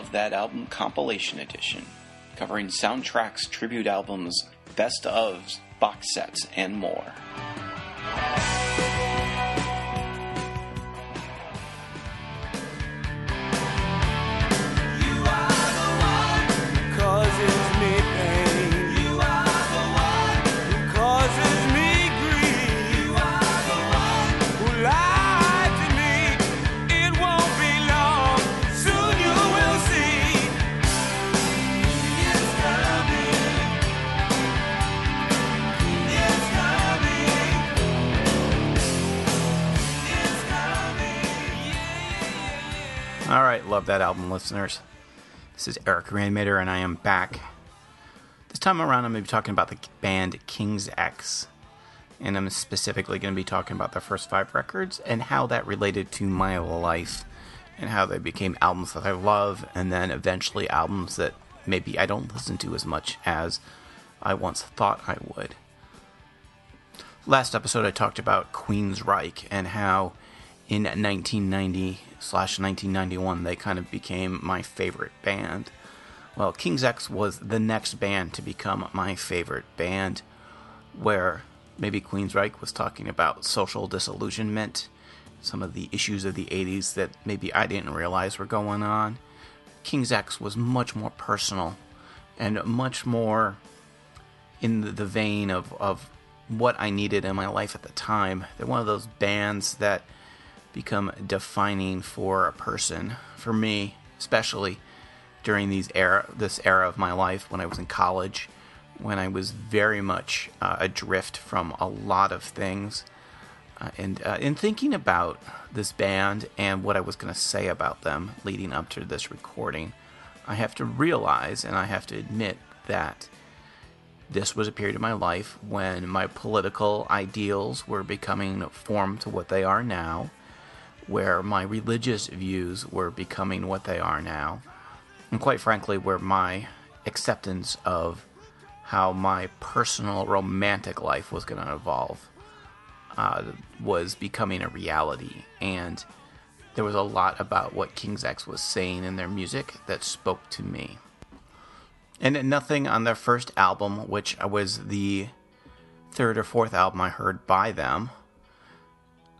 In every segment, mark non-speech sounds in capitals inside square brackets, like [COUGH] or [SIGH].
Love That Album Compilation Edition, covering soundtracks, tribute albums, best ofs, box sets, and more. Listeners. This is Eric Reanimator, and I am back. This time around, I'm going to be talking about the band King's X, and I'm specifically going to be talking about their first five records and how that related to my life, and how they became albums that I love, and then eventually albums that maybe I don't listen to as much as I once thought I would. Last episode, I talked about Queensryche and how in 1990 slash 1991 they kind of became my favorite band. Well, King's X was the next band to become my favorite band, where maybe Queensryche was talking about social disillusionment, some of the issues of the 80s that maybe I didn't realize were going on. King's X was much more personal and much more in the, vein of, of what I needed in my life at the time. They're one of those bands that become defining for a person. For me, especially during these era, this era of my life when I was in college, when I was very much uh, adrift from a lot of things. Uh, and uh, in thinking about this band and what I was going to say about them leading up to this recording, I have to realize and I have to admit that this was a period of my life when my political ideals were becoming formed to what they are now, where my religious views were becoming what they are now, and quite frankly, where my acceptance of how my personal romantic life was going to evolve uh, was becoming a reality. And there was a lot about what King's X was saying in their music that spoke to me. And nothing on their first album, which was the third or fourth album I heard by them,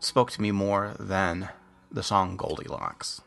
spoke to me more than the song Goldilocks.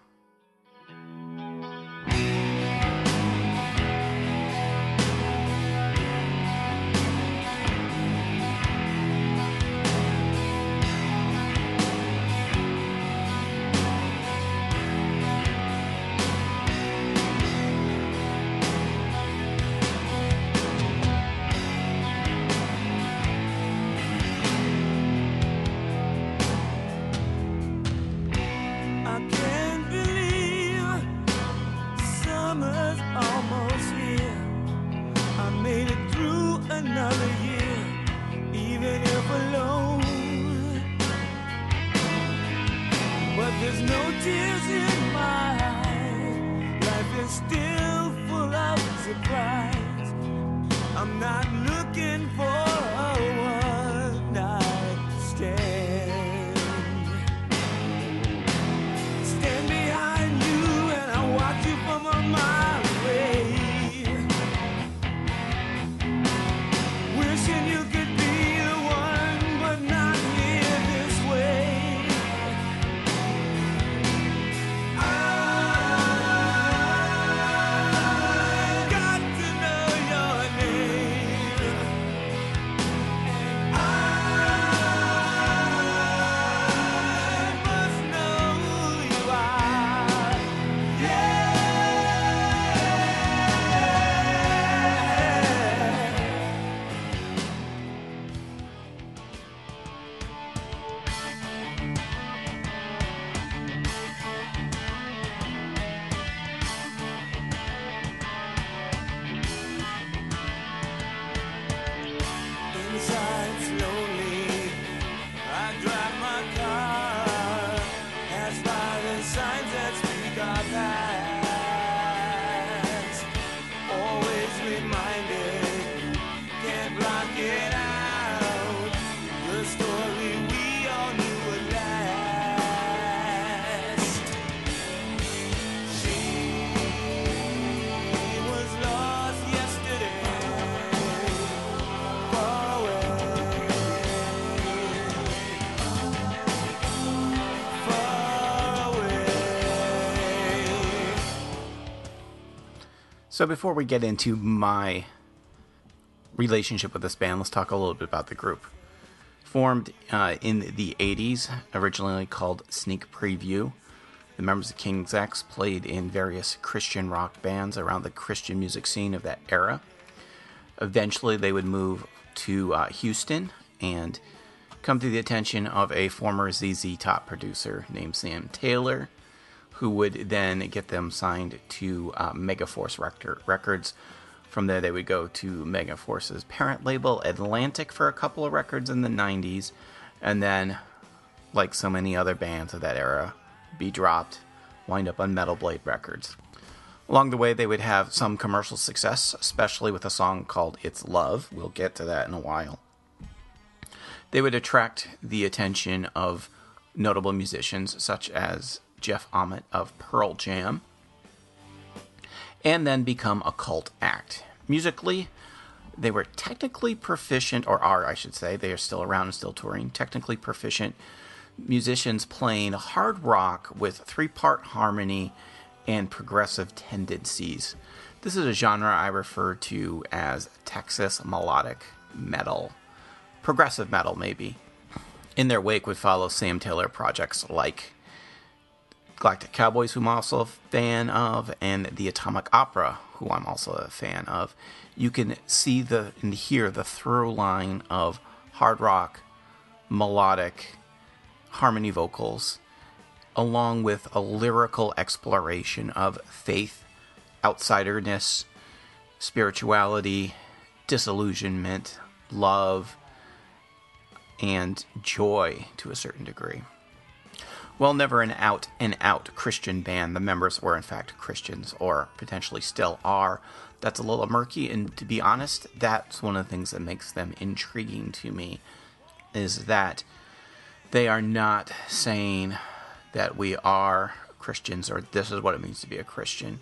So before we get into my relationship with this band, let's talk a little bit about the group. Formed uh, in the 80s, originally called Sneak Preview, the members of King's X played in various Christian rock bands around the Christian music scene of that era. Eventually, they would move to uh, Houston and come to the attention of a former ZZ Top producer named Sam Taylor, who would then get them signed to uh, Megaforce Records. From there, they would go to Megaforce's parent label, Atlantic, for a couple of records in the 90s, and then, like so many other bands of that era, be dropped, wind up on Metal Blade Records. Along the way, they would have some commercial success, especially with a song called It's Love. We'll get to that in a while. They would attract the attention of notable musicians such as Jeff Ament of Pearl Jam, and then become a cult act. Musically, they were technically proficient, or are, I should say, they are still around and still touring, technically proficient musicians playing hard rock with three part harmony and progressive tendencies. This is a genre I refer to as Texas melodic metal, progressive metal, maybe. In their wake would follow Sam Taylor projects like Galactic Cowboys, who I'm also a fan of, and the Atomic Opera, who I'm also a fan of. You can see the and hear the through line of hard rock, melodic, harmony vocals, along with a lyrical exploration of faith, outsiderness, spirituality, disillusionment, love, and joy to a certain degree. While never an out and out Christian band, the members were in fact Christians, or potentially still are. That's a little murky, and to be honest, that's one of the things that makes them intriguing to me. Is that they are not saying that we are Christians or this is what it means to be a Christian.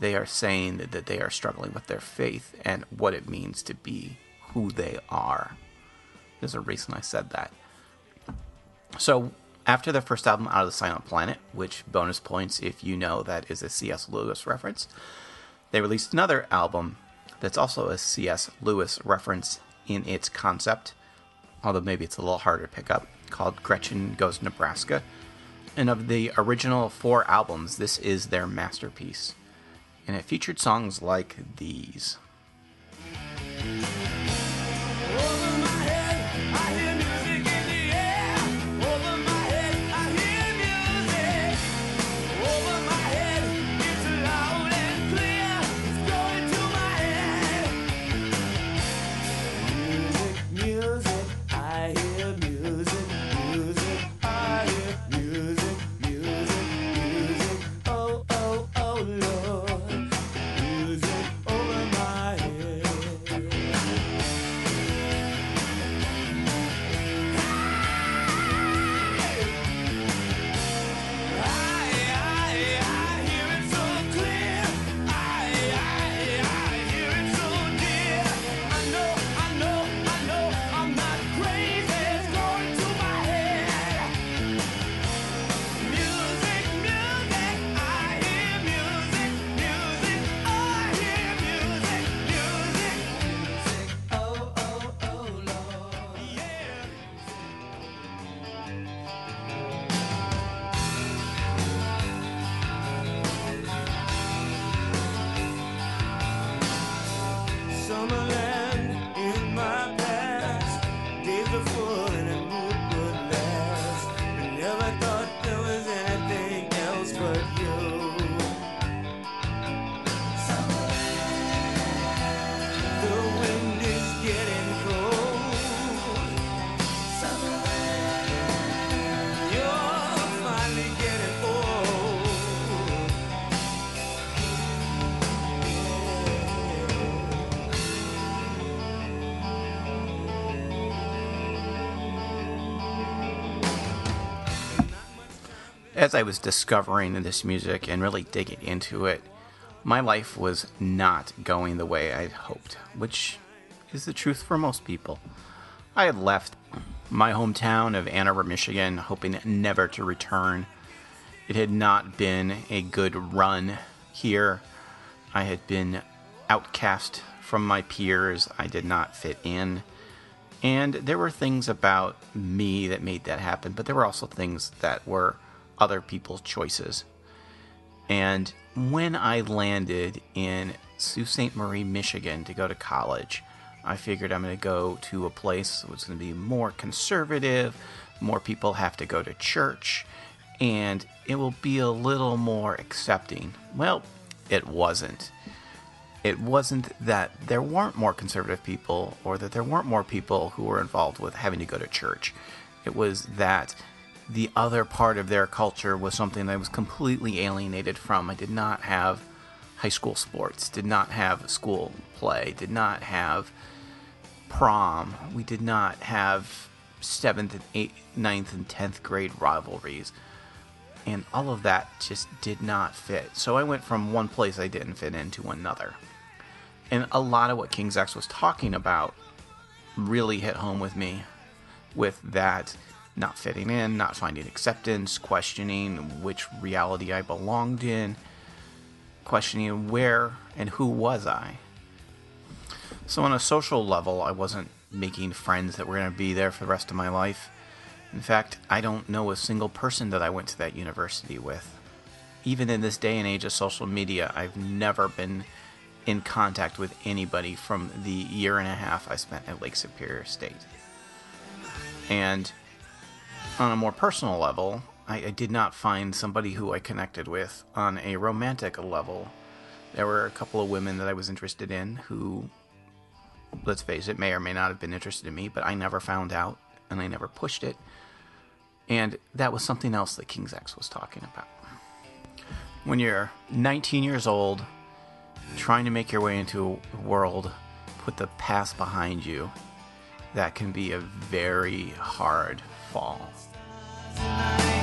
They are saying that, that they are struggling with their faith and what it means to be who they are. There's a reason I said that. So, after their first album, Out of the Silent Planet, which bonus points if you know that is a C.S. Lewis reference, they released another album that's also a C.S. Lewis reference in its concept, although maybe it's a little harder to pick up called Gretchen Goes to Nebraska. And of the original four albums, this is their masterpiece. And it featured songs like these. As I was discovering this music and really digging into it, my life was not going the way I'd hoped, which is the truth for most people. I had left my hometown of Ann Arbor, Michigan, hoping never to return. It had not been a good run here. I had been outcast from my peers. I did not fit in. And there were things about me that made that happen, but there were also things that were other people's choices. And when I landed in Sault Ste. Marie, Michigan to go to college, I figured I'm going to go to a place that's going to be more conservative, more people have to go to church, and it will be a little more accepting. Well, it wasn't. It wasn't that there weren't more conservative people or that there weren't more people who were involved with having to go to church. It was that the other part of their culture was something that I was completely alienated from. I did not have high school sports, did not have school play, did not have prom. We did not have seventh and eighth, ninth and tenth grade rivalries. And all of that just did not fit. So I went from one place I didn't fit into another. And a lot of what King's X was talking about really hit home with me with that not fitting in, not finding acceptance, questioning which reality I belonged in, questioning where and who was I. So, on a social level, I wasn't making friends that were going to be there for the rest of my life. In fact, I don't know a single person that I went to that university with. Even in this day and age of social media, I've never been in contact with anybody from the year and a half I spent at Lake Superior State. And on a more personal level, I, I, did not find somebody who I connected with on a romantic level. There were a couple of women that I was interested in who, let's face it, may or may not have been interested in me, but I never found out and I never pushed it. And that was something else that King's X was talking about. When you're 19 years old, trying to make your way into a world, put the past behind you, that can be a very hard fall. Tonight.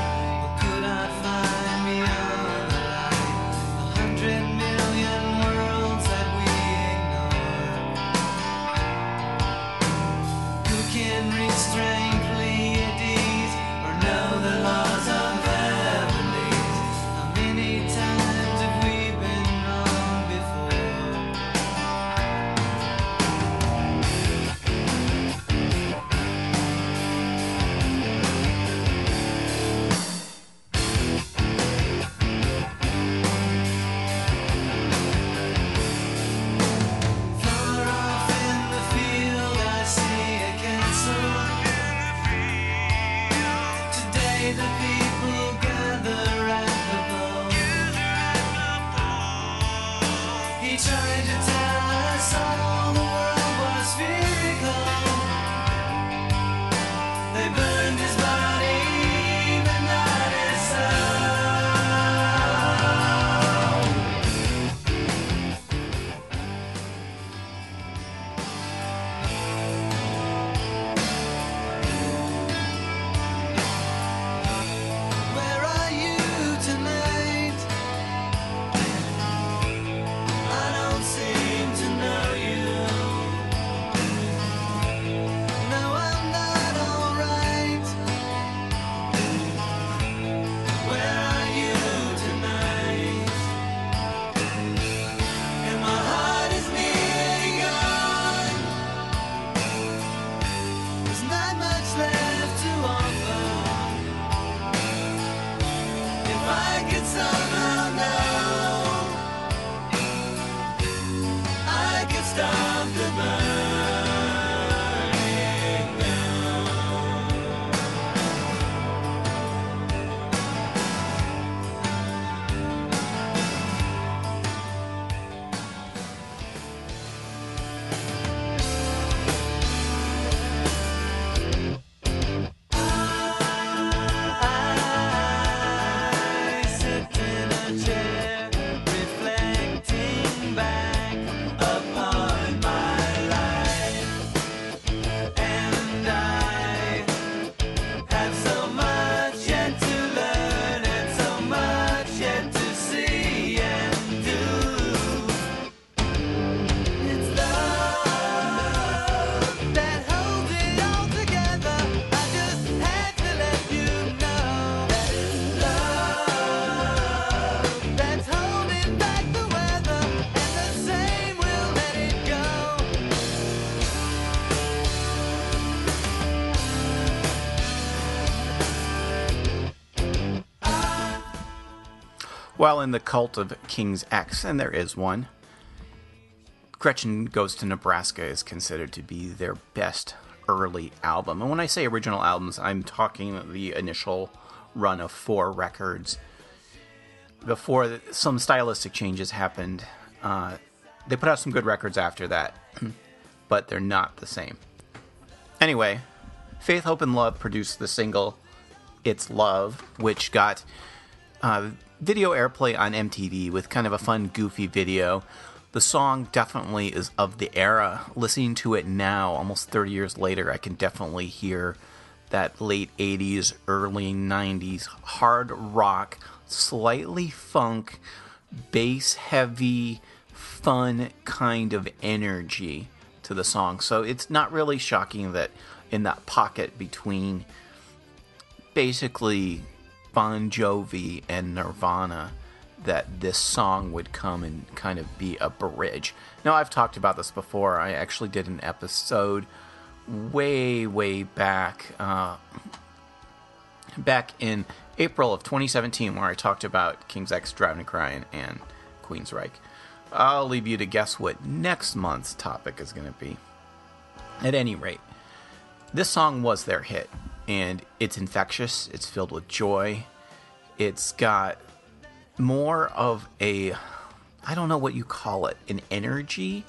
While in the cult of King's X, and there is one, Gretchen Goes to Nebraska is considered to be their best early album. And when I say original albums, I'm talking the initial run of four records. Before some stylistic changes happened, uh, they put out some good records after that, [CLEARS THROAT] but they're not the same. Anyway, Faith, Hope, and Love produced the single It's Love, which got uh, video airplay on MTV with kind of a fun, goofy video. The song definitely is of the era. Listening to it now, almost 30 years later, I can definitely hear that late 80s, early 90s hard rock, slightly funk, bass heavy, fun kind of energy to the song. So it's not really shocking that in that pocket between basically Bon Jovi and Nirvana that this song would come and kind of be a bridge. Now, I've talked about this before. I actually did an episode way, way back, uh, back in April of 2017, where I talked about King's X, Driving Crying, and Queen's Queensryche. I'll leave you to guess what next month's topic is going to be. At any rate, this song was their hit, and it's infectious, it's filled with joy, it's got more of a, I don't know what you call it, an energy.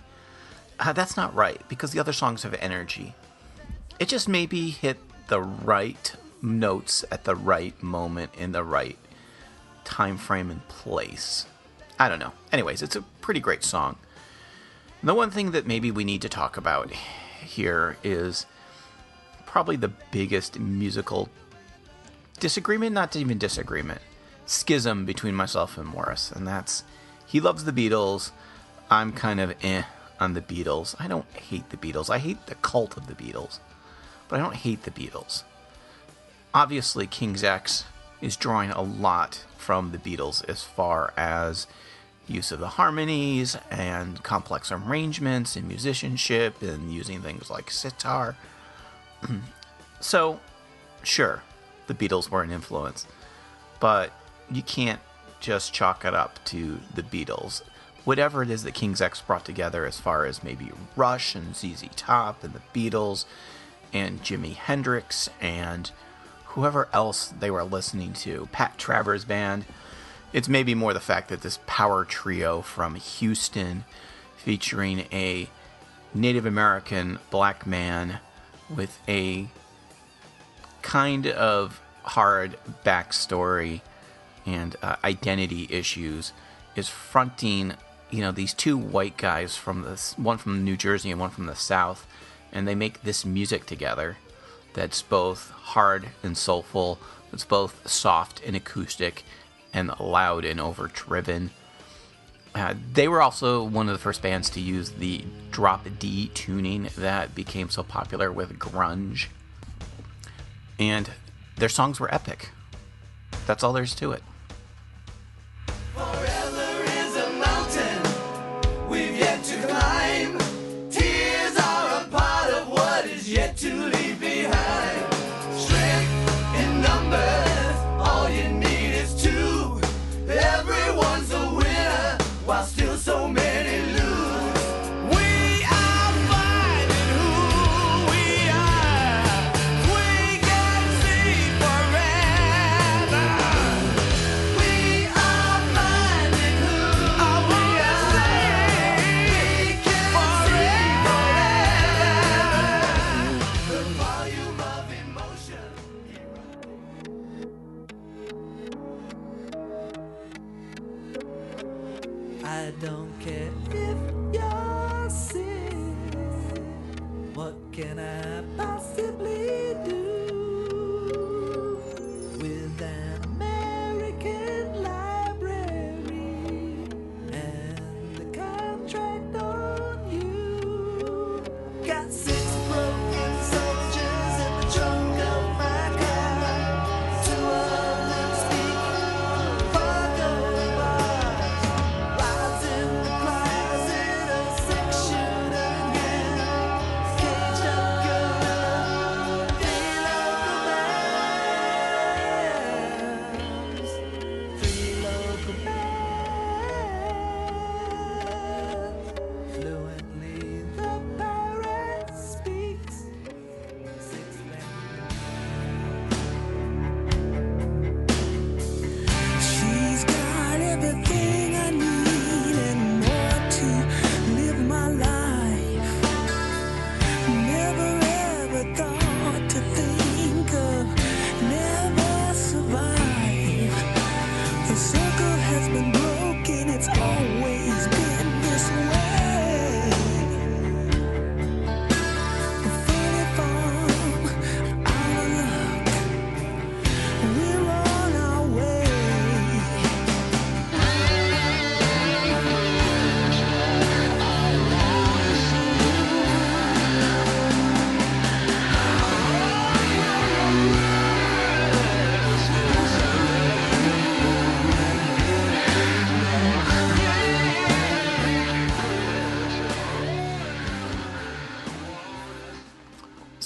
Uh, that's not right, because the other songs have energy. It just maybe hit the right notes at the right moment in the right time frame and place. I don't know. Anyways, it's a pretty great song. The one thing that maybe we need to talk about here is probably the biggest musical disagreement, not even disagreement, schism between myself and Morris. And that's he loves the Beatles. I'm kind of eh on the Beatles. I don't hate the Beatles. I hate the cult of the Beatles, but I don't hate the Beatles. Obviously, King's X is drawing a lot from the Beatles as far as use of the harmonies and complex arrangements and musicianship and using things like sitar. [CLEARS THROAT] so, sure, the Beatles were an influence, but you can't just chalk it up to the Beatles. Whatever it is that King's X brought together, as far as maybe Rush and ZZ Top and the Beatles and Jimi Hendrix and whoever else they were listening to, Pat Travers Band, it's maybe more the fact that this power trio from Houston featuring a Native American black man with a kind of hard backstory and uh, identity issues is fronting you know these two white guys from this one from New Jersey and one from the South and they make this music together that's both hard and soulful it's both soft and acoustic and loud and overdriven uh, they were also one of the first bands to use the drop D tuning that became so popular with grunge. And their songs were epic. That's all there's to it.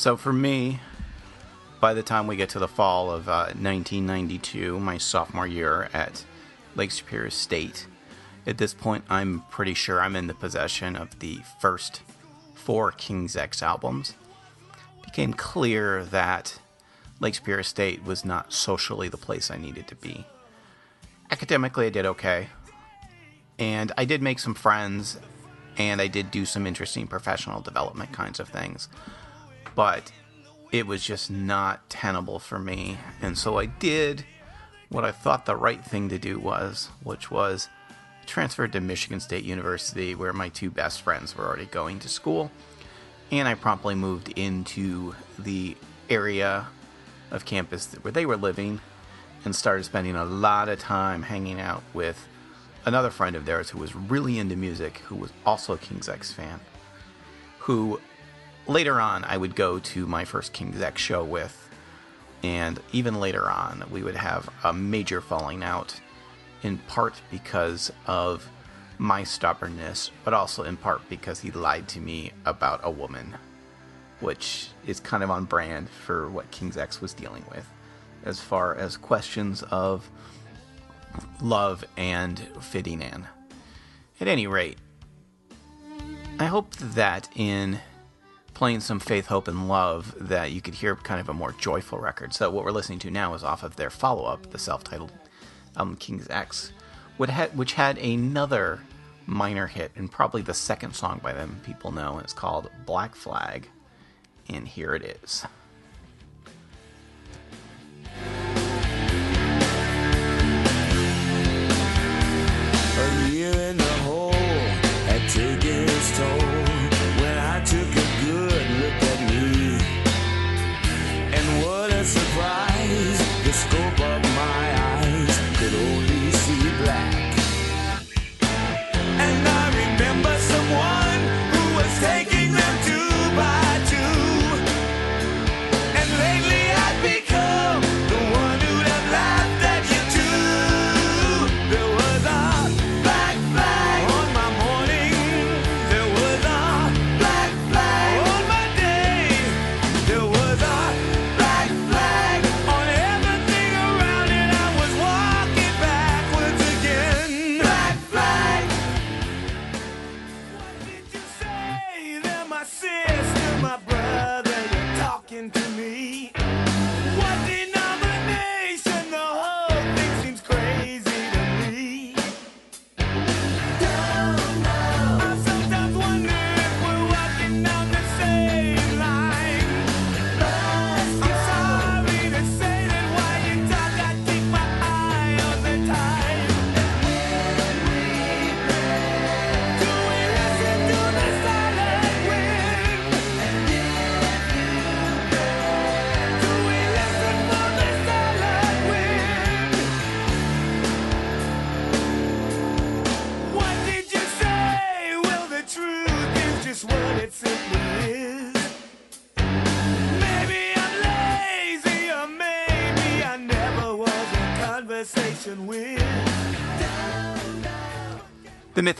So for me, by the time we get to the fall of uh, 1992, my sophomore year at Lake Superior State, at this point, I'm pretty sure I'm in the possession of the first four King's X albums. It became clear that Lake Superior State was not socially the place I needed to be. Academically, I did okay. And I did make some friends, and I did do some interesting professional development kinds of things. But it was just not tenable for me. And so I did what I thought the right thing to do was, which was transferred to Michigan State University, where my two best friends were already going to school. And I promptly moved into the area of campus where they were living and started spending a lot of time hanging out with another friend of theirs who was really into music, who was also a King's X fan, who later on I would go to my first King's X show with. And even later on, we would have a major falling out in part because of my stubbornness, but also in part because he lied to me about a woman, which is kind of on brand for what King's X was dealing with, as far as questions of love and fitting in. At any rate, I hope that in playing some faith, hope, and love, that you could hear kind of a more joyful record. So what we're listening to now is off of their follow-up, the self-titled album King's X, which had another minor hit and probably the second song by them people know. And it's called Black Flag, and here it is. Surprise, the scope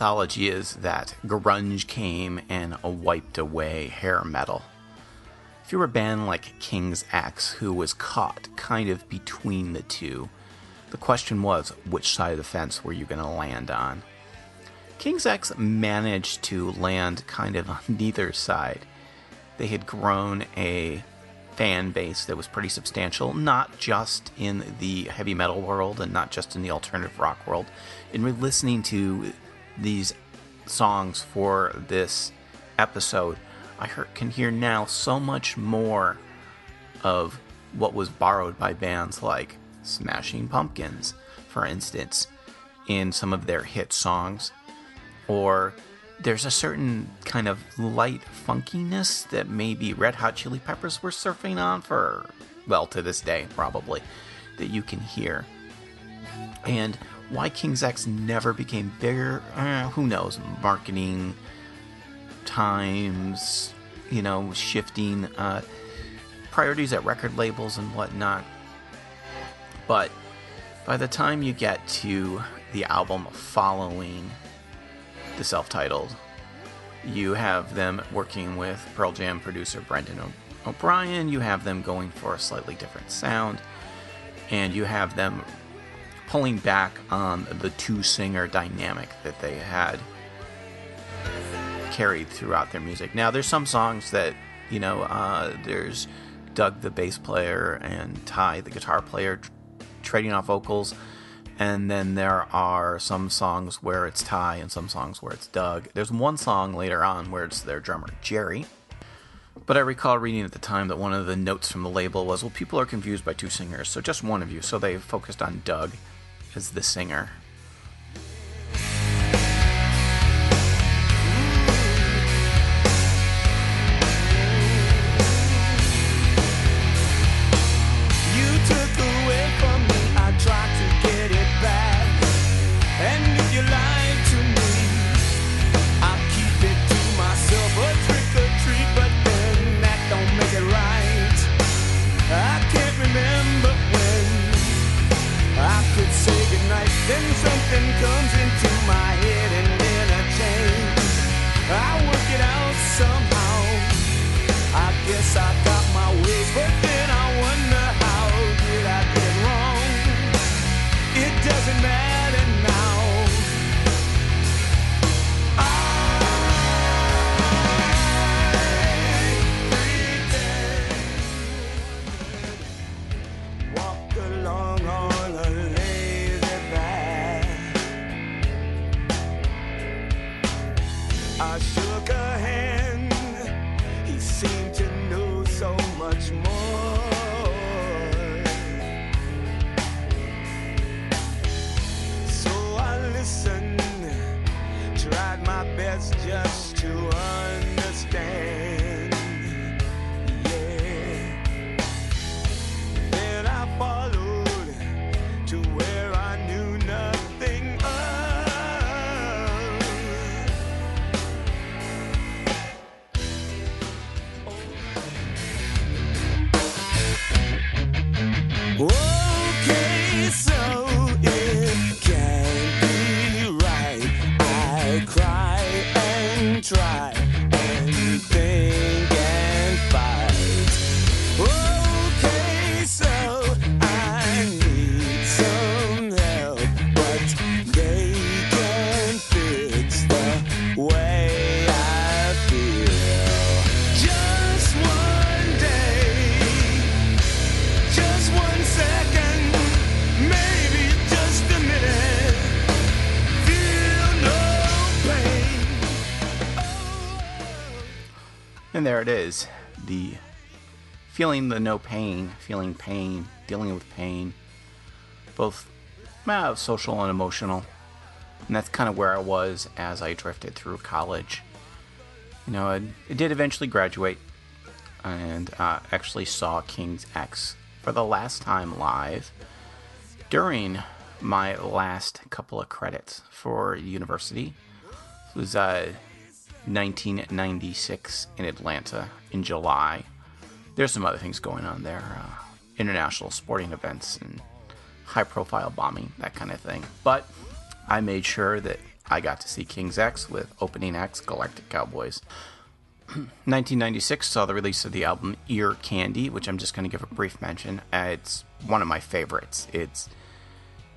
mythology is that grunge came and wiped away hair metal. If you were a band like King's X, who was caught kind of between the two, the question was which side of the fence were you going to land on? King's X managed to land kind of on [LAUGHS] neither side. They had grown a fan base that was pretty substantial, not just in the heavy metal world and not just in the alternative rock world. We're listening to these songs for this episode, I can hear now so much more of what was borrowed by bands like Smashing Pumpkins, for instance, in some of their hit songs. Or there's a certain kind of light funkiness that maybe Red Hot Chili Peppers were surfing on for, well, to this day, probably, that you can hear. And why King's X never became bigger, eh, who knows? Marketing, times, you know, shifting uh, priorities at record labels and whatnot. But by the time you get to the album following the self titled, you have them working with Pearl Jam producer Brendan O'Brien, you have them going for a slightly different sound, and you have them pulling back on the two singer dynamic that they had carried throughout their music. Now, there's some songs that, you know, uh, there's Doug, the bass player, and Ty, the guitar player, tr- trading off vocals. And then there are some songs where it's Ty and some songs where it's Doug. There's one song later on where it's their drummer, Jerry. But I recall reading at the time that one of the notes from the label was, well, people are confused by two singers, so just one of you. So they focused on Doug as the singer. It is. The feeling the no pain, feeling pain, dealing with pain, both uh, social and emotional. And that's kind of where I was as I drifted through college. You know, I, did eventually graduate and uh, actually saw King's X for the last time live during my last couple of credits for university. It was uh, 1996 in Atlanta in July. There's some other things going on there uh, international sporting events and high profile bombing, that kind of thing. But I made sure that I got to see King's X with opening acts Galactic Cowboys. [CLEARS THROAT] 1996 saw the release of the album Ear Candy, which I'm just going to give a brief mention. It's one of my favorites. It's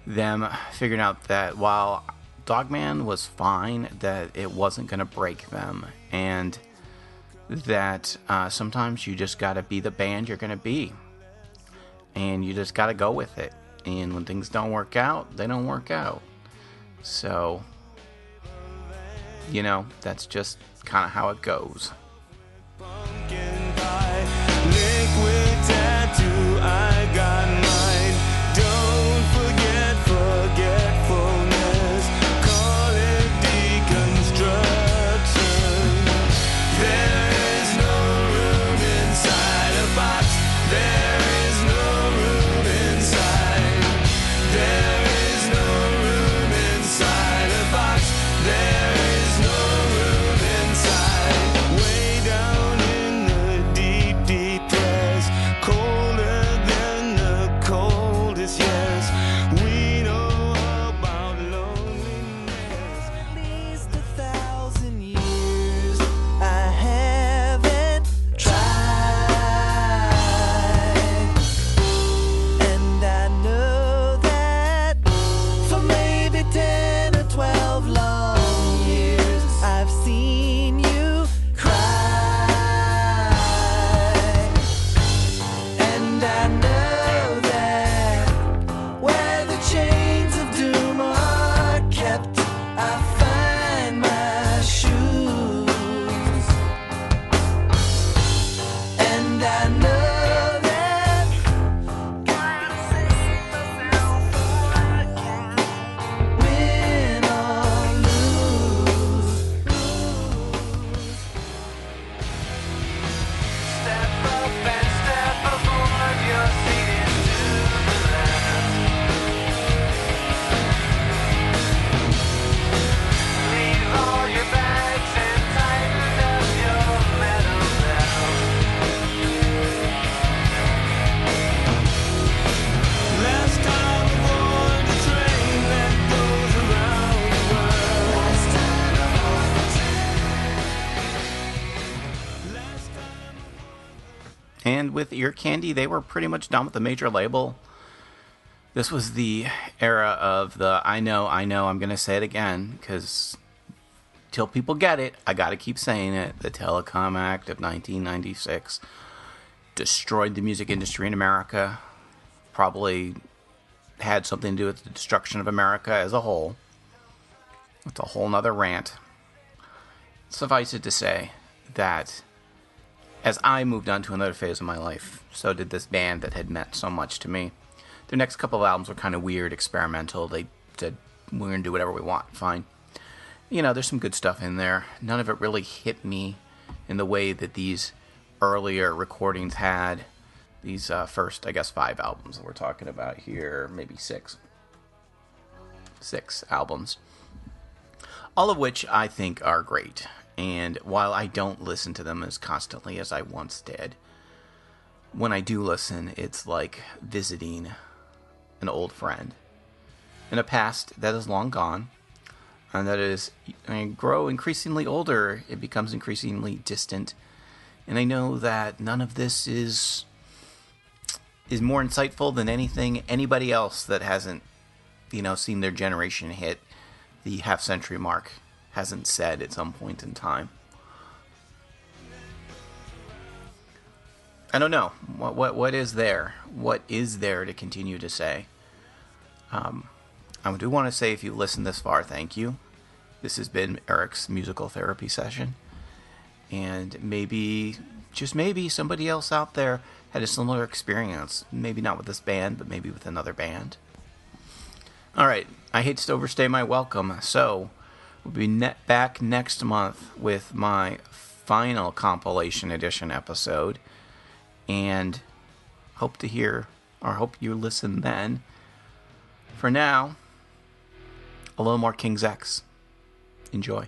them figuring out that while Dogman was fine, that it wasn't going to break them, and that uh, sometimes you just got to be the band you're going to be, and you just got to go with it. And when things don't work out, they don't work out. So, you know, that's just kind of how it goes. Candy, they were pretty much done with the major label. This was the era of the I know, I know, I'm going to say it again because till people get it, I got to keep saying it. The Telecom Act of 1996 destroyed the music industry in America. Probably had something to do with the destruction of America as a whole. It's a whole nother rant. Suffice it to say that as I moved on to another phase of my life, so did this band that had meant so much to me. Their next couple of albums were kind of weird, experimental. They said, we're going to do whatever we want. Fine. You know, there's some good stuff in there. None of it really hit me in the way that these earlier recordings had. These uh, first, I guess, five albums that we're talking about here, maybe six. Six albums. All of which I think are great. And while I don't listen to them as constantly as I once did, when I do listen, it's like visiting an old friend in a past that is long gone, and that is, I grow increasingly older, it becomes increasingly distant, and I know that none of this is is more insightful than anything anybody else that hasn't, you know, seen their generation hit the half century mark hasn't said at some point in time. I don't know what what what is there. What is there to continue to say? Um, I do want to say, if you listened this far, thank you. This has been Eric's musical therapy session, and maybe, just maybe, somebody else out there had a similar experience. Maybe not with this band, but maybe with another band. All right, I hate to overstay my welcome, so we'll be net back next month with my final compilation edition episode and hope to hear or hope you listen then. For now, a little more King's X. Enjoy.